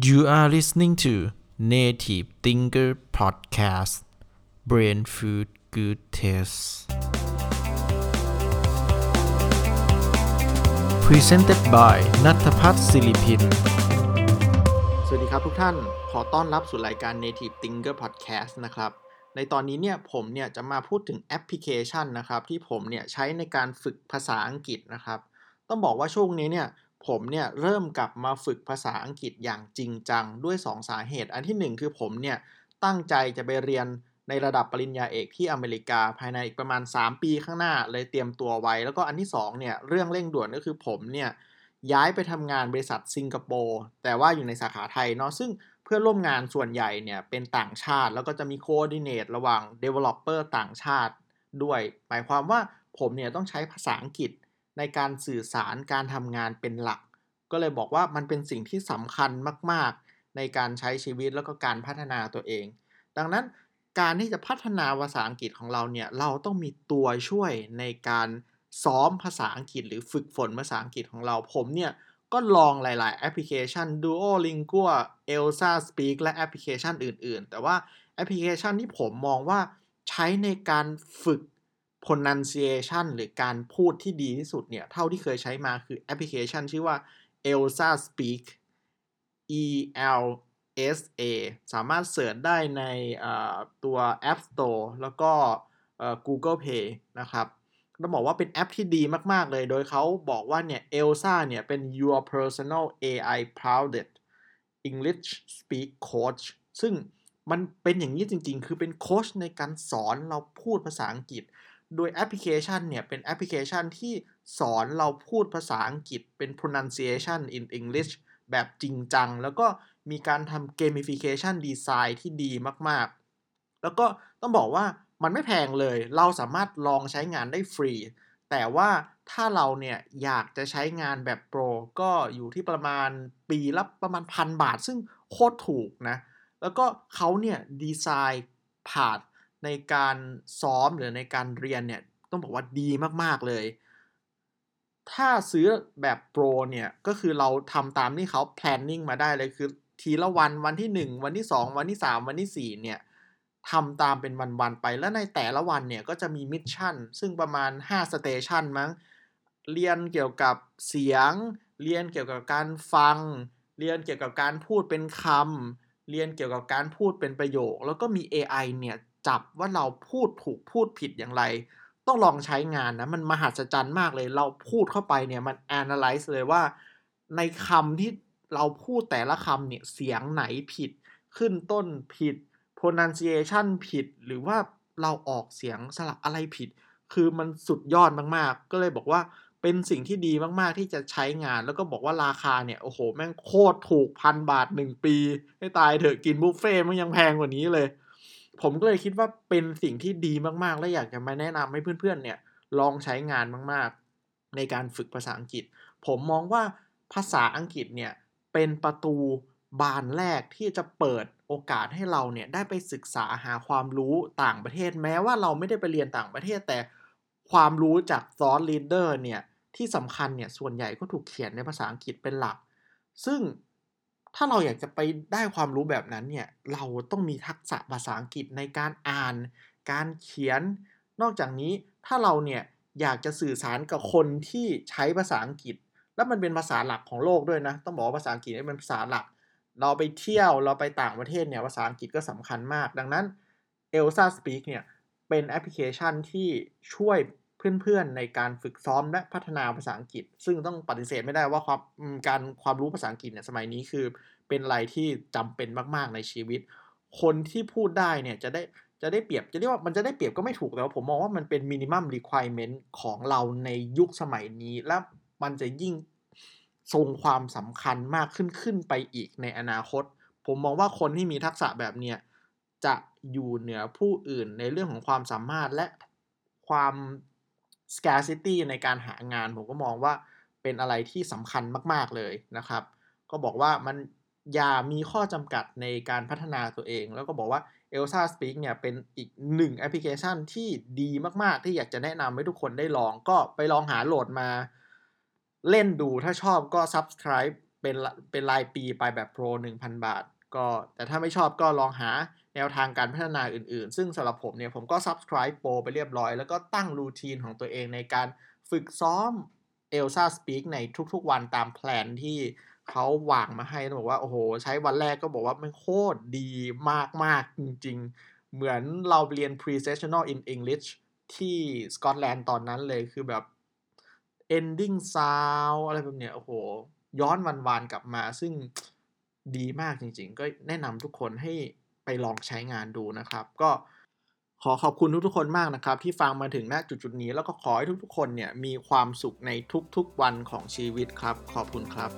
You are listening to Native Thinker Podcast Brain Food Good Taste Presented by นัทพัฒน์ศิริพิน สวัสดีครับทุกท่าน ขอต้อนรับสู่รายการ Native Thinker Podcast นะครับ ในตอนนี้เนี่ยผมเนี่ยจะมาพูดถึงแอปพลิเคชันนะครับ ที่ผมเนี่ยใช้ในการฝึกภาษาอังกฤษนะครับ ต้องบอกว่าช่วงนี้เนี่ย ผมเนี่ยเริ่มกลับมาฝึกภาษาอังกฤษอย่างจริงจังด้วย 2 สาเหตุ อันที่ 1 คือผมเนี่ยตั้งใจจะไปเรียนในระดับปริญญาเอกที่อเมริกาภายในอีกประมาณ 3 ปีข้างหน้าเลยเตรียมตัวไว้ แล้วก็อันที่2เนี่ยเรื่องเร่งด่วนก็คือผมเนี่ยย้ายไปทำงานบริษัทสิงคโปร์แต่ว่าอยู่ในสาขาไทยเนาะซึ่งเพื่อนร่วมงานส่วนใหญ่เนี่ยเป็นต่างชาติ แล้วก็จะมีโคดิเนตระหว่าง Developer ต่างชาติด้วย หมายความว่าผมเนี่ยต้องใช้ภาษาอังกฤษ ในการสื่อสารการทำงานเป็นหลัก ก็เลยบอกว่ามันเป็นสิ่งที่สำคัญมาก ๆ ในการใช้ชีวิตแล้วก็การพัฒนาตัวเอง ดังนั้นการที่จะพัฒนาภาษาอังกฤษของเราเนี่ยเราต้องมีตัวช่วยในการซ้อมภาษาอังกฤษ หรือฝึกฝนภาษาอังกฤษของเราผมเนี่ยก็ลองหลาย ๆ แอปพลิเคชัน Duolingo Elsa Speak และแอปพลิเคชันอื่น ๆ แต่ว่าแอปพลิเคชันที่ผมมองว่าใช้ในการฝึก pronunciation หรือการพูดที่ดีที่สุดเนี่ย เท่าที่เคยใช้มาคือแอปพลิเคชันชื่อว่า Elsa Speak E L S A สามารถเสิร์ชได้ในตัว App Store แล้วก็ Google Play นะครับต้องบอกว่าเป็นแอปที่ดีมาก ๆ เลย โดยเขาบอกว่าเนี่ย Elsa เนี่ยเป็น your personal AI powered English speak coach ซึ่งมันเป็นอย่างนี้จริง ๆ คือเป็นโค้ชในการสอนเราพูดภาษาอังกฤษ โดยแอปพลิเคชันเนี่ย เป็นแอปพลิเคชันที่สอนเราพูดภาษาอังกฤษเป็น pronunciation in English แบบจริงจัง แล้วก็มีการทำ gamification design ที่ดีมากๆ แล้วก็ต้องบอกว่ามันไม่แพงเลย เราสามารถลองใช้งานได้ฟรี แต่ว่าถ้าเราเนี่ยอยากจะใช้งานแบบโปร ก็อยู่ที่ประมาณปีละประมาณพันบาท ซึ่งโคตรถูกนะ แล้วก็เขาเนี่ยดีไซน์ผ่าน ในการซ้อมหรือในการเรียนเนี่ยต้องบอกว่าดีมาก ๆ เลย ถ้าซื้อแบบ Pro เนี่ยก็คือเราทำตามที่เขา planning มาได้เลยคือทีละวันวันที่ 1 วันที่ 2 วันที่ 3 วันที่ 4 เนี่ยทำตามเป็นวัน ๆ ไปแล้วในแต่ละวันเนี่ยก็จะมี mission ซึ่งประมาณ5สเตชันมั้ง เรียนเกี่ยวกับเสียง เรียนเกี่ยวกับการฟัง เรียนเกี่ยวกับการพูดเป็นคำเรียนเกี่ยวกับการพูดเป็นประโยค แล้วก็มี AI เนี่ย จับว่าเราพูดถูกพูดผิดอย่างไร ต้องลองใช้งานนะมันมหัศจรรย์มากเลย เราพูดเข้าไปเนี่ยมัน analyze เลยว่า ในคำที่เราพูดแต่ละคำเนี่ยเสียงไหนผิด ขึ้นต้นผิด pronunciation ผิด หรือว่าเราออกเสียงสระอะไรผิด คือมันสุดยอดมากๆ ก็เลยบอกว่าเป็นสิ่งที่ดีมากๆที่จะใช้งานแล้วก็บอกว่าราคาเนี่ย โอ้โห แม่งโคตรถูกพันบาท1ปี ให้ตายเถอะกินบุฟเฟ่มันยังแพงกว่านี้เลย ผมก็เลยคิดว่าเป็นสิ่งที่ดีมากๆ และอยากจะมาแนะนำให้เพื่อนๆ เนี่ยลองใช้งานมากๆ ในการฝึกภาษาอังกฤษ ผมมองว่าภาษาอังกฤษเนี่ยเป็นประตูบานแรกที่จะเปิดโอกาสให้เราเนี่ยได้ไปศึกษาหาความรู้ต่างประเทศ แม้ว่าเราไม่ได้ไปเรียนต่างประเทศ แต่ความรู้จากซอสลีดเดอร์เนี่ยที่สำคัญเนี่ยส่วนใหญ่ก็ถูกเขียนในภาษาอังกฤษเป็นหลัก ซึ่ง ถ้าเราอยากจะไปได้ความรู้แบบนั้นเนี่ย เราต้องมีทักษะภาษาอังกฤษในการอ่าน การเขียน นอกจากนี้ถ้าเราเนี่ยอยากจะสื่อสารกับคนที่ใช้ภาษาอังกฤษ แล้วมันเป็นภาษาหลักของโลกด้วยนะ ต้องบอกว่าภาษาอังกฤษเป็นภาษาหลัก เราไปเที่ยวเราไปต่างประเทศเนี่ยภาษาอังกฤษก็สำคัญมาก ดังนั้น Elsa Speak เนี่ยเป็นแอปพลิเคชันที่ช่วย เพื่อนๆในการฝึกซ้อมและพัฒนาภาษาอังกฤษ ซึ่งต้องปฏิเสธไม่ได้ว่าความการความรู้ภาษาอังกฤษเนี่ยสมัยนี้คือเป็นอะไรที่จำเป็นมากๆในชีวิต คนที่พูดได้เนี่ยจะได้จะได้เปรียบจะเรียกว่ามันจะได้เปรียบก็ไม่ถูกแต่ว่าผมมองว่ามันเป็นมินิมัมรีควอร m e n t ของเราในยุคสมัยนี้ และมันจะยิ่งทรงความสำคัญมากขึ้นขึ้นไปอีกในอนาคต ผมมองว่าคนที่มีทักษะแบบเนี้ยจะอยู่เหนือผู้อื่นในเรื่องของความสามารถและความ scarcity ในการหางาน ผมก็มองว่าเป็นอะไรที่สำคัญมาก ๆ เลยนะครับ ก็บอกว่ามันอย่ามีข้อจำกัดในการพัฒนาตัวเอง แล้วก็บอกว่า Elsa Speak เนี่ยเป็นอีกหนึ่งแอปพลิเคชันที่ดีมาก ๆ ที่อยากจะแนะนำให้ทุกคนได้ลอง ก็ไปลองหาโหลดมาเล่นดูถ้าชอบก็ subscribe เป็นเป็นรายปีไปแบบ Pro 1,000 บาท ก็แต่ถ้าไม่ชอบก็ลองหา แนวทางการพัฒนาอื่นๆ ซึ่งสำหรับผมเนี่ยผมก็ subscribe Pro ไปเรียบร้อย แล้วก็ตั้ง routine ของตัวเองในการฝึกซ้อม Elsa Speak ในทุกๆวันตาม plan ที่เขาวางมาให้บอกว่าโอ้โห ใช้วันแรกก็บอกว่ามันโคตรดีมากๆ จริงๆ เหมือนเราเรียน Pre-sessional in English ที่สกอตแลนด์ตอนนั้นเลยคือแบบ ending sound อะไรแบบเนี้ยโอ้โห ย้อนวันวานกลับมาซึ่งดีมากจริงๆ ก็แนะนำทุกคนให้ ไปลองใช้งานดูนะครับ ก็ขอขอบคุณทุกๆคนมากนะครับ ที่ฟังมาถึงณจุดๆนี้ แล้วก็ขอให้ทุกๆคนเนี่ยมีความสุขในทุกๆวันของชีวิตครับ ขอบคุณครับ